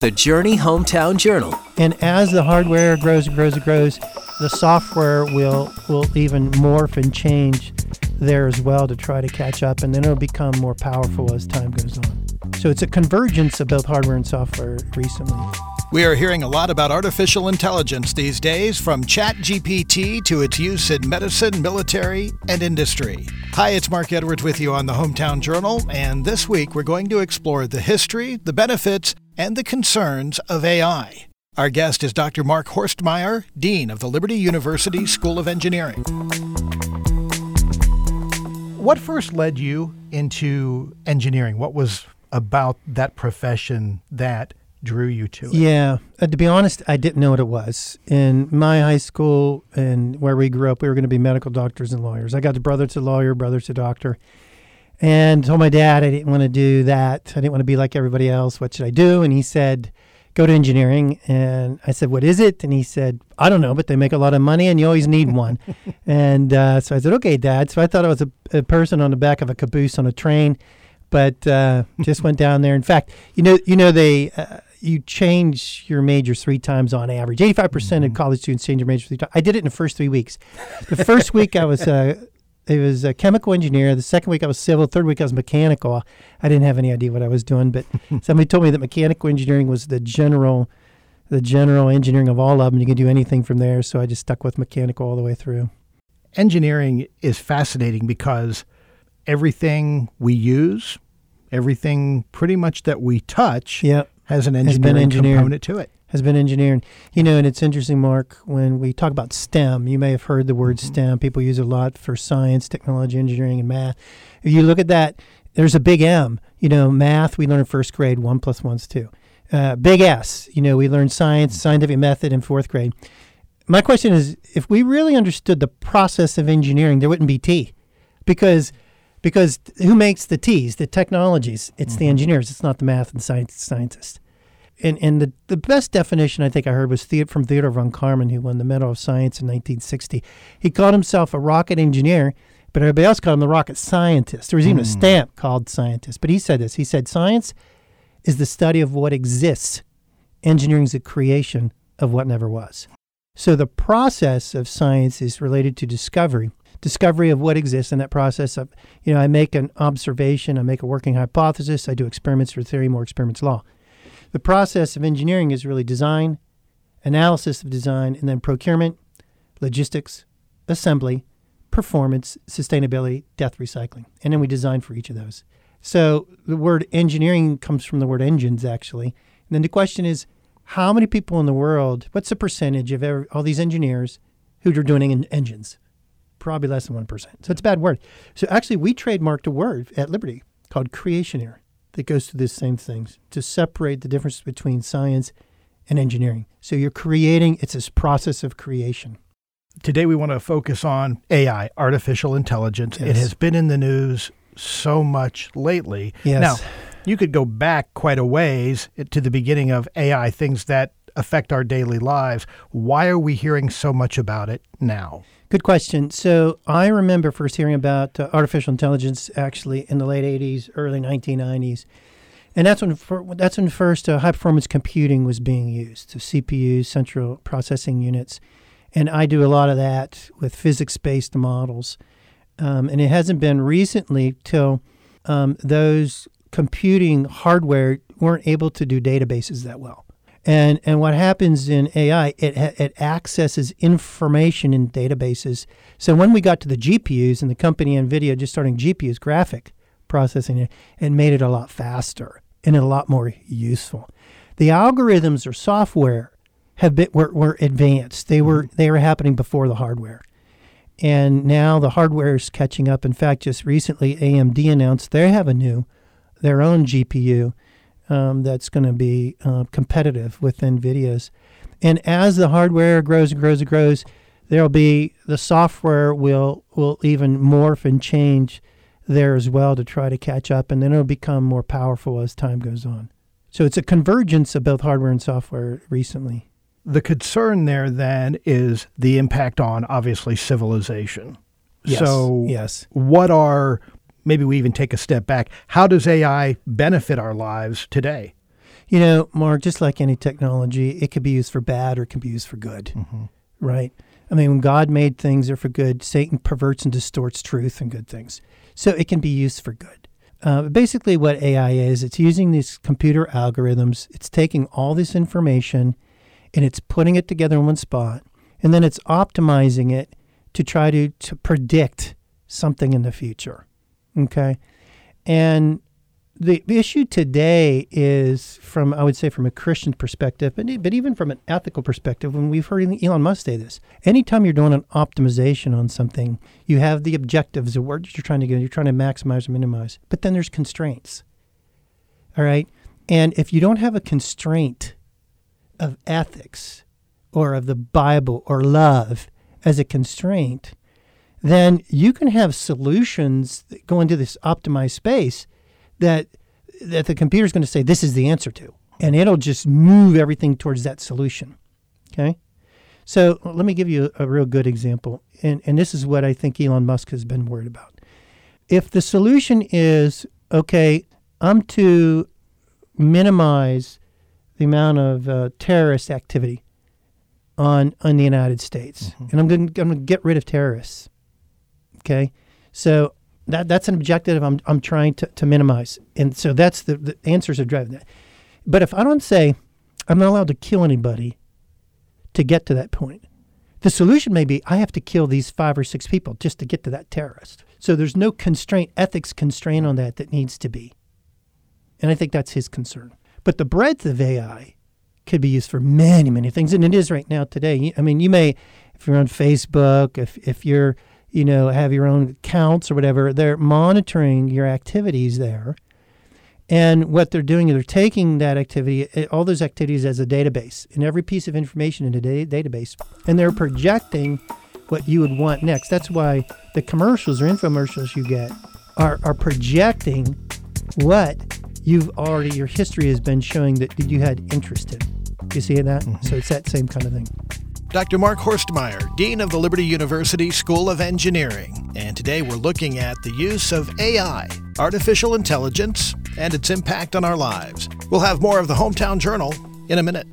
The Journey Hometown Journal. And as the hardware grows and grows and grows, the software will will even morph and change there as well to try to catch up, and then it'll become more powerful as time goes on. So it's a convergence of both hardware and software recently. We are hearing a lot about artificial intelligence these days, from ChatGPT to its use in medicine, military, and industry. Hi, it's Mark Edwards with you on the Hometown Journal, and this week we're going to explore the history, the benefits, and the concerns of AI. Our guest is Dr. Mark Horstemeyer, Dean of the Liberty University School of Engineering. What first led you into engineering? What was about that profession that drew you to it? Yeah, uh, to be honest, I didn't know what it was. In my high school and where we grew up, we were going to be medical doctors and lawyers. I got a brother to lawyer, brother to doctor, and told my dad I didn't want to do that. I didn't want to be like everybody else. What should I do? And he said, go to engineering. And I said, what is it? And he said, I don't know, but they make a lot of money and you always need one. and uh, so I said, okay, dad. So I thought it was a, a person on the back of a caboose on a train but uh, just went down there. In fact, you know, you know, they uh, you change your major three times on average. Eighty-five percent of college students change their major three times. I did it in the first three weeks. The first week I was uh, it was a chemical engineer. The second week I was civil. Third week I was mechanical. I didn't have any idea what I was doing, but somebody told me that mechanical engineering was the general the general engineering of all of them. You can do anything from there. So I just stuck with mechanical all the way through. Engineering is fascinating because everything we use, everything pretty much that we touch, yep. has an engineering has component to it. Has been engineering. You know, and it's interesting, Mark, when we talk about STEM, you may have heard the word mm-hmm. STEM. People use it a lot for science, technology, engineering, and math. If you look at that, there's a big M. You know, math, we learn in first grade, one plus one's two. Uh, big S, you know, we learn science, mm-hmm. scientific method in fourth grade. My question is if we really understood the process of engineering, there wouldn't be T. Because because who makes the T's, the technologies? It's mm-hmm. the engineers. It's not the math and science scientists. And and the, the best definition I think I heard was from Theodore von Karman, who won the Medal of Science in 1960. He called himself a rocket engineer, but everybody else called him the rocket scientist. There was even mm. a stamp called scientist. But he said this. He said science is the study of what exists. Engineering is the creation of what never was. So the process of science is related to discovery discovery of what exists in that process of, you know, I make an observation, I make a working hypothesis, I do experiments for theory, more experiments law. The process of engineering is really design, analysis of design, and then procurement, logistics, assembly, performance, sustainability, death recycling. And then we design for each of those. So the word engineering comes from the word engines, actually. And then the question is, how many people in the world, what's the percentage of every, all these engineers who are doing en- engines? probably less than 1%. So it's a bad word. So actually, we trademarked a word at Liberty called creationeer that goes through the same things to separate the difference between science and engineering. So you're creating, it's this process of creation. Today, we want to focus on AI, artificial intelligence. Yes. It has been in the news so much lately. Yes. Now, you could go back quite a ways to the beginning of AI, things that affect our daily lives. Why are we hearing so much about it now? Good question. So I remember first hearing about uh, artificial intelligence actually in the late '80s, early 1990s, and that's when for, that's when first uh, high performance computing was being used. So CPUs, central processing units, and I do a lot of that with physics based models. Um, and it hasn't been recently till um, those computing hardware weren't able to do databases that well. And and what happens in AI, it it accesses information in databases. So when we got to the GPUs and the company Nvidia just starting GPUs, graphic processing, it, it made it a lot faster and a lot more useful. The algorithms or software have been were, were advanced. They were mm-hmm. they were happening before the hardware. And now the hardware is catching up. In fact, just recently AMD announced they have a new their own GPU um, that's going to be uh, competitive with NVIDIA's. And as the hardware grows and grows and grows, there'll be the software will will even morph and change there as well to try to catch up, and then it'll become more powerful as time goes on. So it's a convergence of both hardware and software recently. The concern there then is the impact on obviously civilization. Yes, so yes. what are maybe we even take a step back. How does AI benefit our lives today? You know, Mark, just like any technology, it could be used for bad or it can be used for good, Mm-hmm. right? I mean, when God made things, they're for good. Satan perverts and distorts truth and good things. So it can be used for good. Uh, basically, what AI is, it's using these computer algorithms, it's taking all this information and it's putting it together in one spot, and then it's optimizing it to try to, to predict something in the future. Okay. And the issue today is from I would say from a Christian perspective, but, but even from an ethical perspective, when we've heard Elon Musk say this, anytime you're doing an optimization on something, you have the objectives of what you're trying to get, you're trying to maximize or minimize, but then there's constraints. All right. And if you don't have a constraint of ethics or of the Bible or love as a constraint, then you can have solutions that go into this optimized space that that the computer is going to say this is the answer to. And it'll just move everything towards that solution okay? So let me give you a, a real good example and and this is what i think elon musk has been worried about. If the solution is okay i'm to minimize the amount of uh, terrorist activity on on the united states and i'm going I'm going to get rid of terrorists okay so that that's an objective I'm, I'm trying to, to minimize. And so that's the, the answers are driving that. But if I don't say I'm not allowed to kill anybody to get to that point, the solution may be I have to kill these five or six people just to get to that terrorist. So there's no constraint, ethics constraint on that that needs to be. And I think that's his concern. But the breadth of AI could be used for many, many things. And it is right now today. I mean, you may, if you're on Facebook, if, if you're you know, have your own accounts or whatever. They're monitoring your activities there. And what they're doing is they're taking that activity, eh, all those activities as a database, and every piece of information in a da- database, and they're projecting what you would want next. That's why the commercials or infomercials you get are, are projecting what you've already, your history has been showing that you had interest in. You see that? So it's that same kind of thing. Dr. Mark Horstemeyer, Dean of the Liberty University School of Engineering. And today we're looking at the use of AI, artificial intelligence, and its impact on our lives. We'll have more of the Hometown Journal in a minute.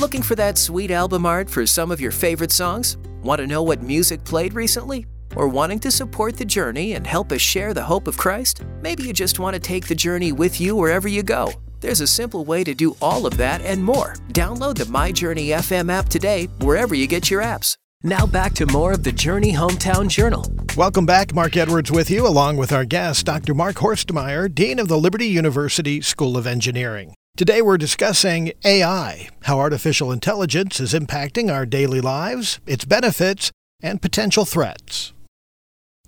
Looking for that sweet album art for some of your favorite songs? Want to know what music played recently? Or wanting to support the journey and help us share the hope of Christ? Maybe you just want to take the journey with you wherever you go. There's a simple way to do all of that and more. Download the My Journey FM app today, wherever you get your apps. Now back to more of the Journey Hometown Journal. Welcome back. Mark Edwards with you, along with our guest, Dr. Mark Horstemeyer, Dean of the Liberty University School of Engineering. Today we're discussing AI, how artificial intelligence is impacting our daily lives, its benefits, and potential threats.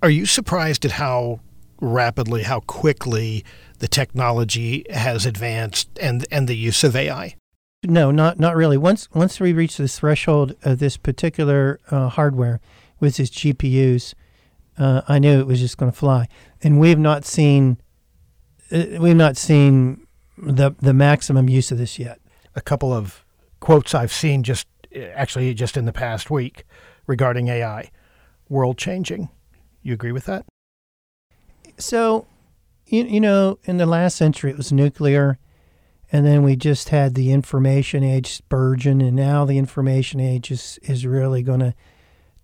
Are you surprised at how rapidly, how quickly the technology has advanced and, and the use of AI? No, not not really. Once once we reach this threshold of this particular uh, hardware with its GPUs, uh, I knew it was just going to fly. And we've not seen uh, we've not seen the the maximum use of this yet. A couple of quotes I've seen just actually just in the past week regarding AI. World changing. You agree with that? So, you, you know, in the last century it was nuclear, and then we just had the information age Spurgeon, and now the information age is, is really going to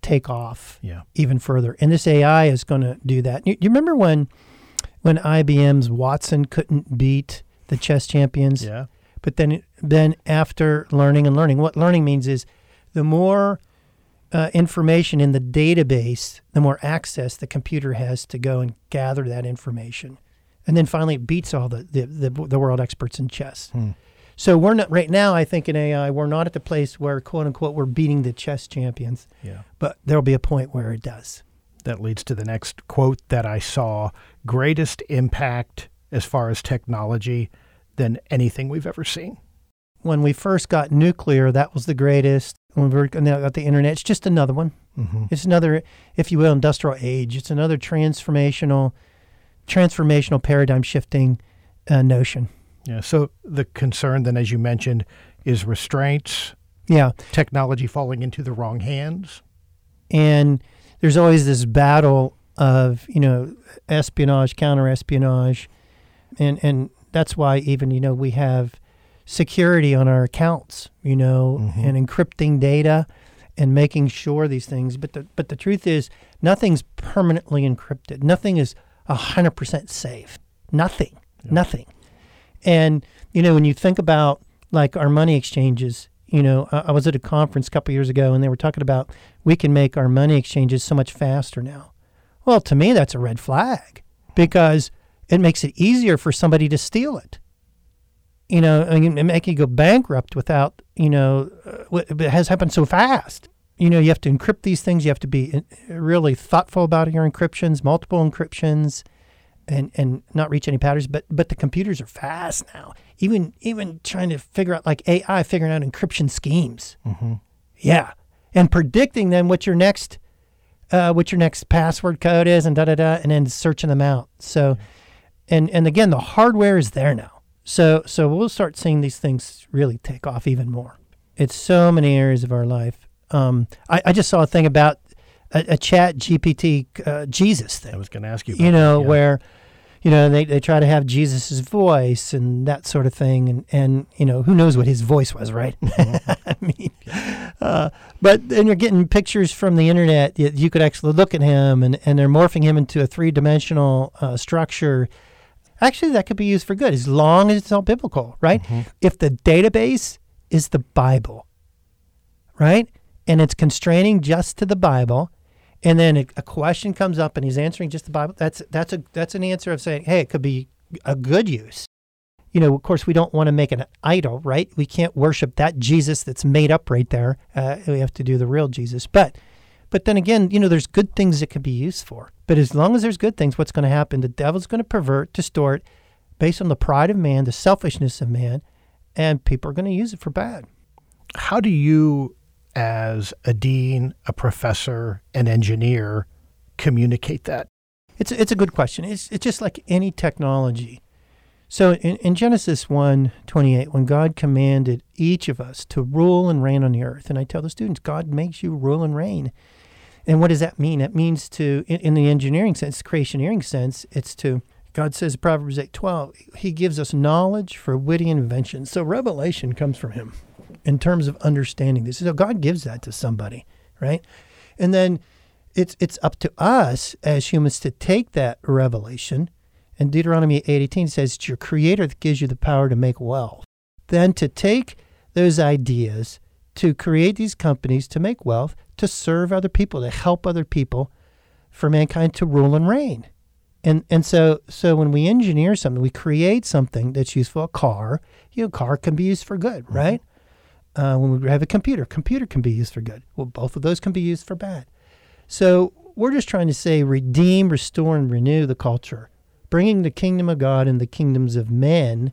take off Yeah. even further. And this AI is going to do that. You, you remember when when IBM's Watson couldn't beat the chess champions? Yeah. But then then after learning and learning, what learning means is the more uh, information in the database, the more access the computer has to go and gather that information. And then finally it beats all the, the, the, the world experts in chess. Hmm. So we're not right now, I think in AI, we're not at the place where quote unquote we're beating the chess champions, Yeah. but there'll be a point where it does. That leads to the next quote that I saw greatest impact as far as technology than anything we've ever seen. When we first got nuclear, that was the greatest. When we got the internet, it's just another one. Mm-hmm. It's another, if you will, industrial age. It's another transformational, transformational paradigm shifting uh, notion. Yeah. So the concern then, as you mentioned, is restraints, Yeah, technology falling into the wrong hands. and there's always this battle of you know espionage, counter espionage, and and that's why even you know we have security on our accounts, you know, Mhm. and encrypting data and making sure these things. But the but the truth is, nothing's permanently encrypted. Nothing is hundred percent safe. Nothing. Nothing. And you know, when you think about like our money exchanges, you know, I, I was at a conference a couple years ago, and they were talking about we can make our money exchanges so much faster now. Well, to me, that's a red flag because it makes it easier for somebody to steal it. You know, I mean, it make you go bankrupt without, you know, uh, it has happened so fast. You know, you have to encrypt these things. You have to be uh, really thoughtful about your encryptions, multiple encryptions, and and not reach any patterns. But but the computers are fast now. Even even trying to figure out like AI figuring out encryption schemes. Mm-hmm. Yeah, and predicting then what your next uh, what your next password code is, and da da da, and then searching them out. So, and and again, the hardware is there now. So so we'll start seeing these things really take off even more. It's so many areas of our life. Um, I, I just saw a thing about a, a Chat GPT uh, Jesus thing I was going to ask you. you know, that, yeah. where, you know, they, they try to have Jesus's voice and that sort of thing. And, and, you know, who knows what his voice was, right? I mean, uh, but then you're getting pictures from the internet. You, you could actually look at him and, and they're morphing him into a three dimensional uh, structure. Actually, that could be used for good as long as it's all biblical, right? If the database is the Bible, right? And it's constraining just to the Bible, and then a, question comes up and he's answering just the Bible. That's that's a that's an answer of saying, hey, it could be a good use. You know, of course, we don't want to make an idol, right? We can't worship that Jesus that's made up right there. Uh, we have to do the real Jesus. But but then again, you know, there's good things it could be used for. But as long as there's good things, what's going to happen? The devil's going to pervert, distort, based on the pride of man, the selfishness of man, and people are going to use it for bad. How do you, as a dean, a professor, an engineer, communicate that? It's it's a good question. It's it's just like any technology. So in, in Genesis 1, 28, when God commanded each of us to rule and reign on the earth, and I tell the students, God makes you rule and reign. And what does that mean? It means to, in, in the engineering sense, creationeering sense, it's to, God says, Proverbs 8, 12, He gives us knowledge for witty invention. So revelation comes from Him in terms of understanding this. So God gives that to somebody, right? And then it's it's up to us as humans to take that revelation. And Deuteronomy 8:18 says it's your creator that gives you the power to make wealth. Then to take those ideas to create these companies to make wealth, to serve other people, to help other people, for mankind to rule and reign. And and so so when we engineer something, we create something that's useful. A car, you know, a car can be used for good, mm-hmm. right? Uh, when we have a computer, computer can be used for good. Well, both of those can be used for bad. So we're just trying to say redeem, restore, and renew the culture, bringing the kingdom of God and the kingdoms of men,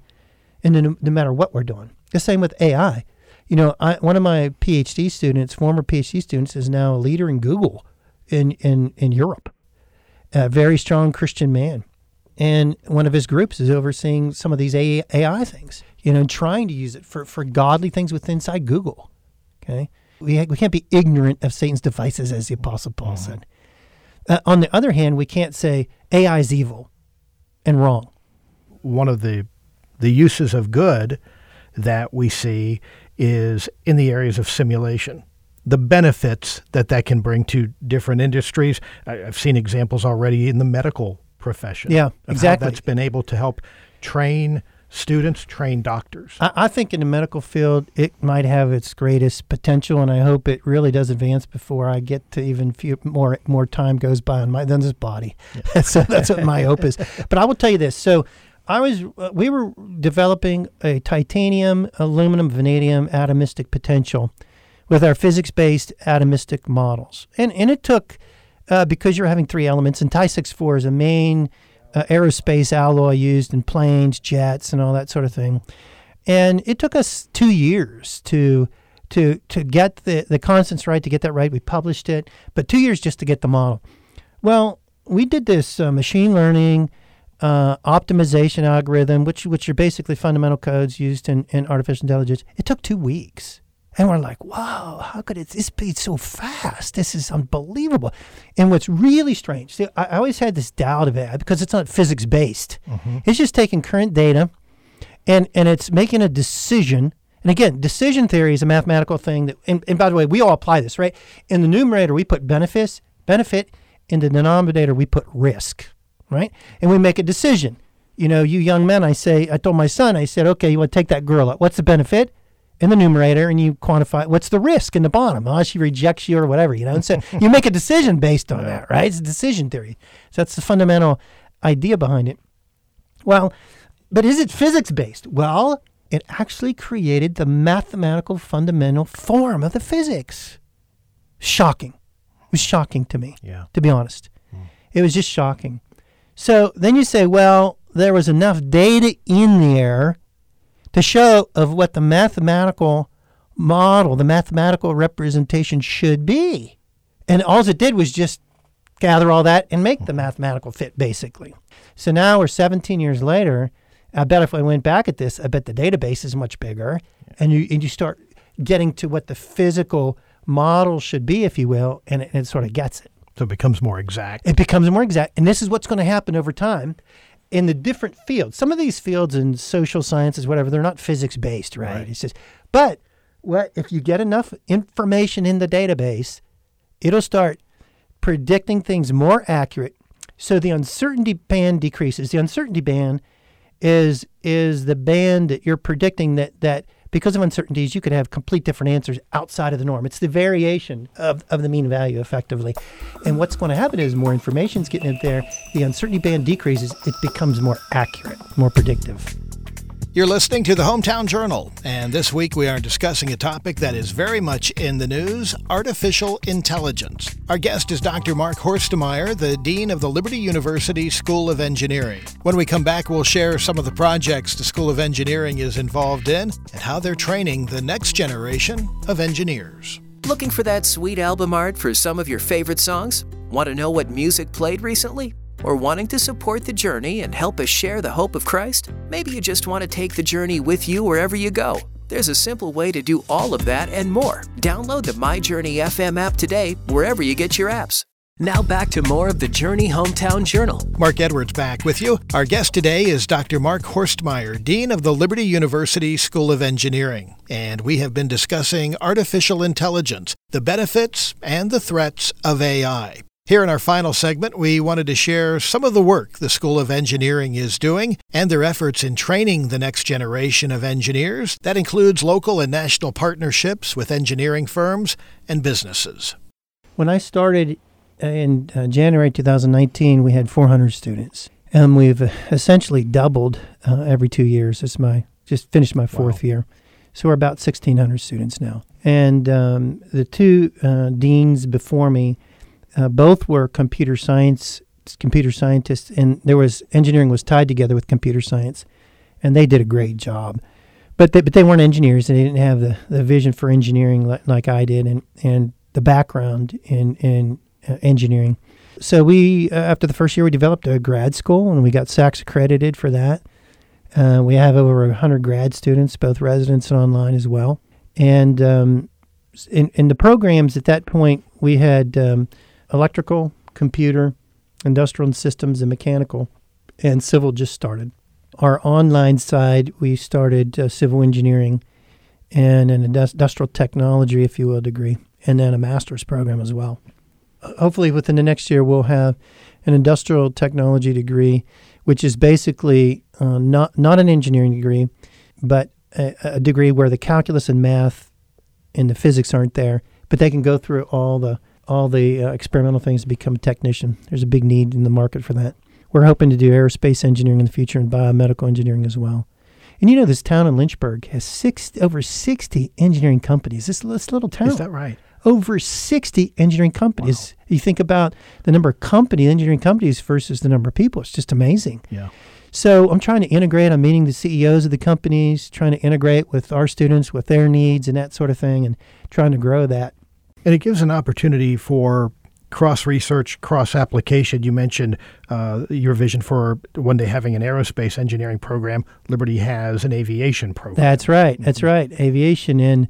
and no, no matter what we're doing. The same with AI. You know, I, one of my PhD students, former PhD students, is now a leader in Google in in in Europe. A very strong Christian man, and one of his groups is overseeing some of these AI things. You know, and trying to use it for for godly things within inside Google. Okay, we we can't be ignorant of Satan's devices, as the Apostle Paul said. Uh, on the other hand, we can't say AI is evil and wrong. One of the the uses of good that we see is in the areas of simulation. The benefits that that can bring to different industries. I, I've seen examples already in the medical profession. Yeah, exactly. that's been able to help train students, train doctors. I, I think in the medical field, it might have its greatest potential, and I hope it really does advance before I get to even few more more time goes by on my than this body. so that's what my hope is. But I will tell you this. So I was uh, we were developing a titanium, aluminum, vanadium atomistic potential with our physics-based atomistic models, and and it took uh, because you're having three elements, and Ti 64 is a main uh, aerospace alloy used in planes, jets, and all that sort of thing. And it took us two years to to to get the the constants right, to get that right. We published it, but two years just to get the model. Well, we did this uh, machine learning uh, optimization algorithm, which which are basically fundamental codes used in, in artificial intelligence. It took two weeks. And we're like, wow, how could it this be so fast? This is unbelievable. And what's really strange, see, I, I always had this doubt of it because it's not physics based. Mm-hmm. It's just taking current data and and it's making a decision. And again, decision theory is a mathematical thing that. And, and by the way, we all apply this, right? In the numerator, we put benefits, benefit. In the denominator, we put risk, right? And we make a decision. You know, you young men, I say, I told my son, I said, okay, you want to take that girl out. What's the benefit? In the numerator and you quantify what's the risk in the bottom. Oh, she rejects you or whatever, you know. And so you make a decision based on that, right? It's a decision theory. So that's the fundamental idea behind it. Well, but is it physics based? Well, it actually created the mathematical fundamental form of the physics. Shocking. It was shocking to me, Yeah. to be honest. Hmm. It was just shocking. So then you say, well, there was enough data in there to show of what the mathematical model, the mathematical representation should be. And all it did was just gather all that and make the mathematical fit, basically. So now we're 17 years later. I bet if I went back at this, I bet the database is much bigger, and you and you start getting to what the physical model should be, if you will, and it, it sort of gets it. So it becomes more exact. It becomes more exact, and this is what's going to happen over time in the different fields. Some of these fields in social sciences, whatever, they're not physics based, right? Right. He says, but what if you get enough information in the database, it'll start predicting things more accurate. So the uncertainty band decreases. The uncertainty band is is the band that you're predicting that that because of uncertainties you could have complete different answers outside of the norm. It's the variation of, of the mean value effectively. And what's going to happen is more information is getting in there, the uncertainty band decreases, it becomes more accurate, more predictive. You're listening to the Hometown Journal, and this week we are discussing a topic that is very much in the news artificial intelligence. Our guest is Dr. Mark Horstemeyer, the Dean of the Liberty University School of Engineering. When we come back, we'll share some of the projects the School of Engineering is involved in and how they're training the next generation of engineers. Looking for that sweet album art for some of your favorite songs? Want to know what music played recently? Or wanting to support the journey and help us share the hope of Christ? Maybe you just want to take the journey with you wherever you go. There's a simple way to do all of that and more. Download the My Journey FM app today, wherever you get your apps. Now back to more of the Journey Hometown Journal. Mark Edwards back with you. Our guest today is Dr. Mark Horstemeyer, Dean of the Liberty University School of Engineering. And we have been discussing artificial intelligence, the benefits and the threats of AI. Here in our final segment, we wanted to share some of the work the School of Engineering is doing and their efforts in training the next generation of engineers. That includes local and national partnerships with engineering firms and businesses. When I started in uh, January 2019, we had 400 students, and we've essentially doubled uh, every two years. It's my just finished my fourth Wow. year, so we're about 1,600 students now. And um, the two uh, deans before me, uh, both were computer science computer scientists, and there was engineering was tied together with computer science, and they did a great job. But they, but they weren't engineers, and they didn't have the, the vision for engineering like, like I did, and, and the background in in uh, engineering. So we, uh, after the first year, we developed a grad school, and we got SACS accredited for that. Uh, we have over 100 grad students, both residents and online as well. And um, in, in the programs at that point, we had um, electrical, computer, industrial and systems, and mechanical, and civil just started. Our online side, we started uh, civil engineering and an industrial technology, if you will, degree, and then a master's program as well. Uh, Hopefully, within the next year, we'll have an industrial technology degree, which is basically uh, not not an engineering degree, but a, a degree where the calculus and math and the physics aren't there, but they can go through all the all the uh, experimental things to become a technician. There's a big need in the market for that. We're hoping to do aerospace engineering in the future and biomedical engineering as well. And you know, this town in Lynchburg has six over 60 engineering companies. This, this little town Is that right? over 60 engineering companies. You think about the number of company engineering companies versus the number of people. It's just amazing. Yeah. So I'm trying to integrate. I'm meeting the CEOs of the companies, trying to integrate with our students, with their needs and that sort of thing, and trying to grow that. And it gives an opportunity for cross research, cross application. You mentioned uh, your vision for one day having an aerospace engineering program. Liberty has an aviation program. That's right. That's right. Aviation and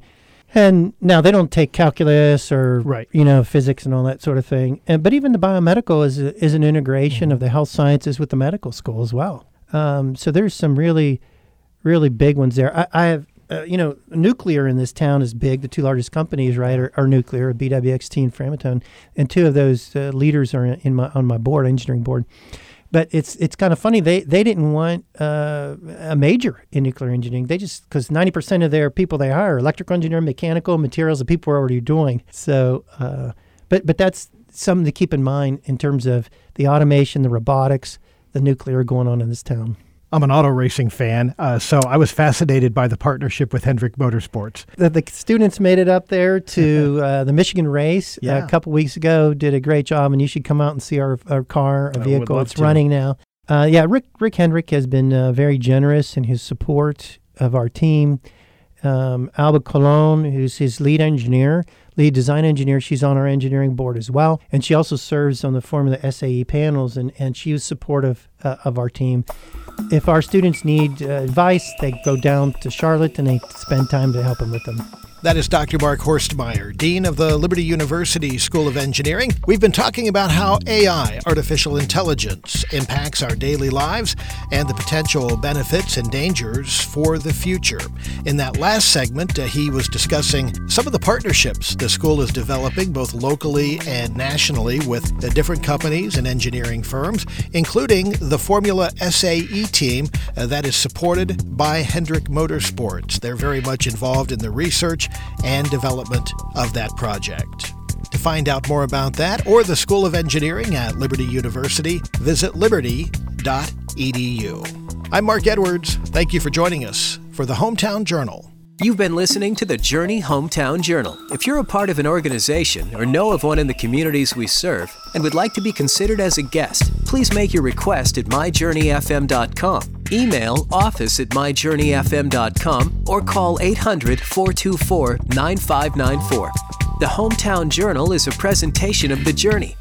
and now they don't take calculus or Right. you know physics and all that sort of thing. And, but even the biomedical is a, is an integration of the health sciences with the medical school as well. Um, so there's some really really big ones there. I, I have, uh, you know, nuclear in this town is big. The two largest companies, right, are, are nuclear, BWXT and Framatome, and two of those uh, leaders are in my on my board, engineering board. But it's it's kind of funny. They they didn't want uh, a major in nuclear engineering. They just because ninety percent of their people they hire electrical engineer, mechanical, materials, the people are already doing. So, uh, but but that's something to keep in mind in terms of the automation, the robotics, the nuclear going on in this town. I'm an auto racing fan, uh, so I was fascinated by the partnership with Hendrick Motorsports. The, the students made it up there to uh, the Michigan race Yeah. a couple weeks ago. Did a great job, and you should come out and see our, our car, our vehicle. It's to. running now. Uh, yeah, Rick Rick Hendrick has been uh, very generous in his support of our team. Um, Alba Colon, who's his lead engineer, lead design engineer, she's on our engineering board as well, and she also serves on the Formula SAE panels, and, and she was supportive uh, of our team. If our students need uh, advice, they go down to Charlotte and they spend time to help them with them. That is Dr. Mark Horstemeyer, Dean of the Liberty University School of Engineering. We've been talking about how AI, artificial intelligence, impacts our daily lives and the potential benefits and dangers for the future. In that last segment, uh, he was discussing some of the partnerships the school is developing both locally and nationally with uh, different companies and engineering firms, including the Formula SAE team uh, that is supported by Hendrick Motorsports. They're very much involved in the research and development of that project. To find out more about that or the School of Engineering at Liberty University, visit liberty.edu. I'm Mark Edwards. Thank you for joining us for the Hometown Journal. You've been listening to the Journey Hometown Journal. If you're a part of an organization or know of one in the communities we serve and would like to be considered as a guest, please make your request at myjourneyfm.com. Email office at myjourneyfm.com or call 800 424 9594. The Hometown Journal is a presentation of The Journey,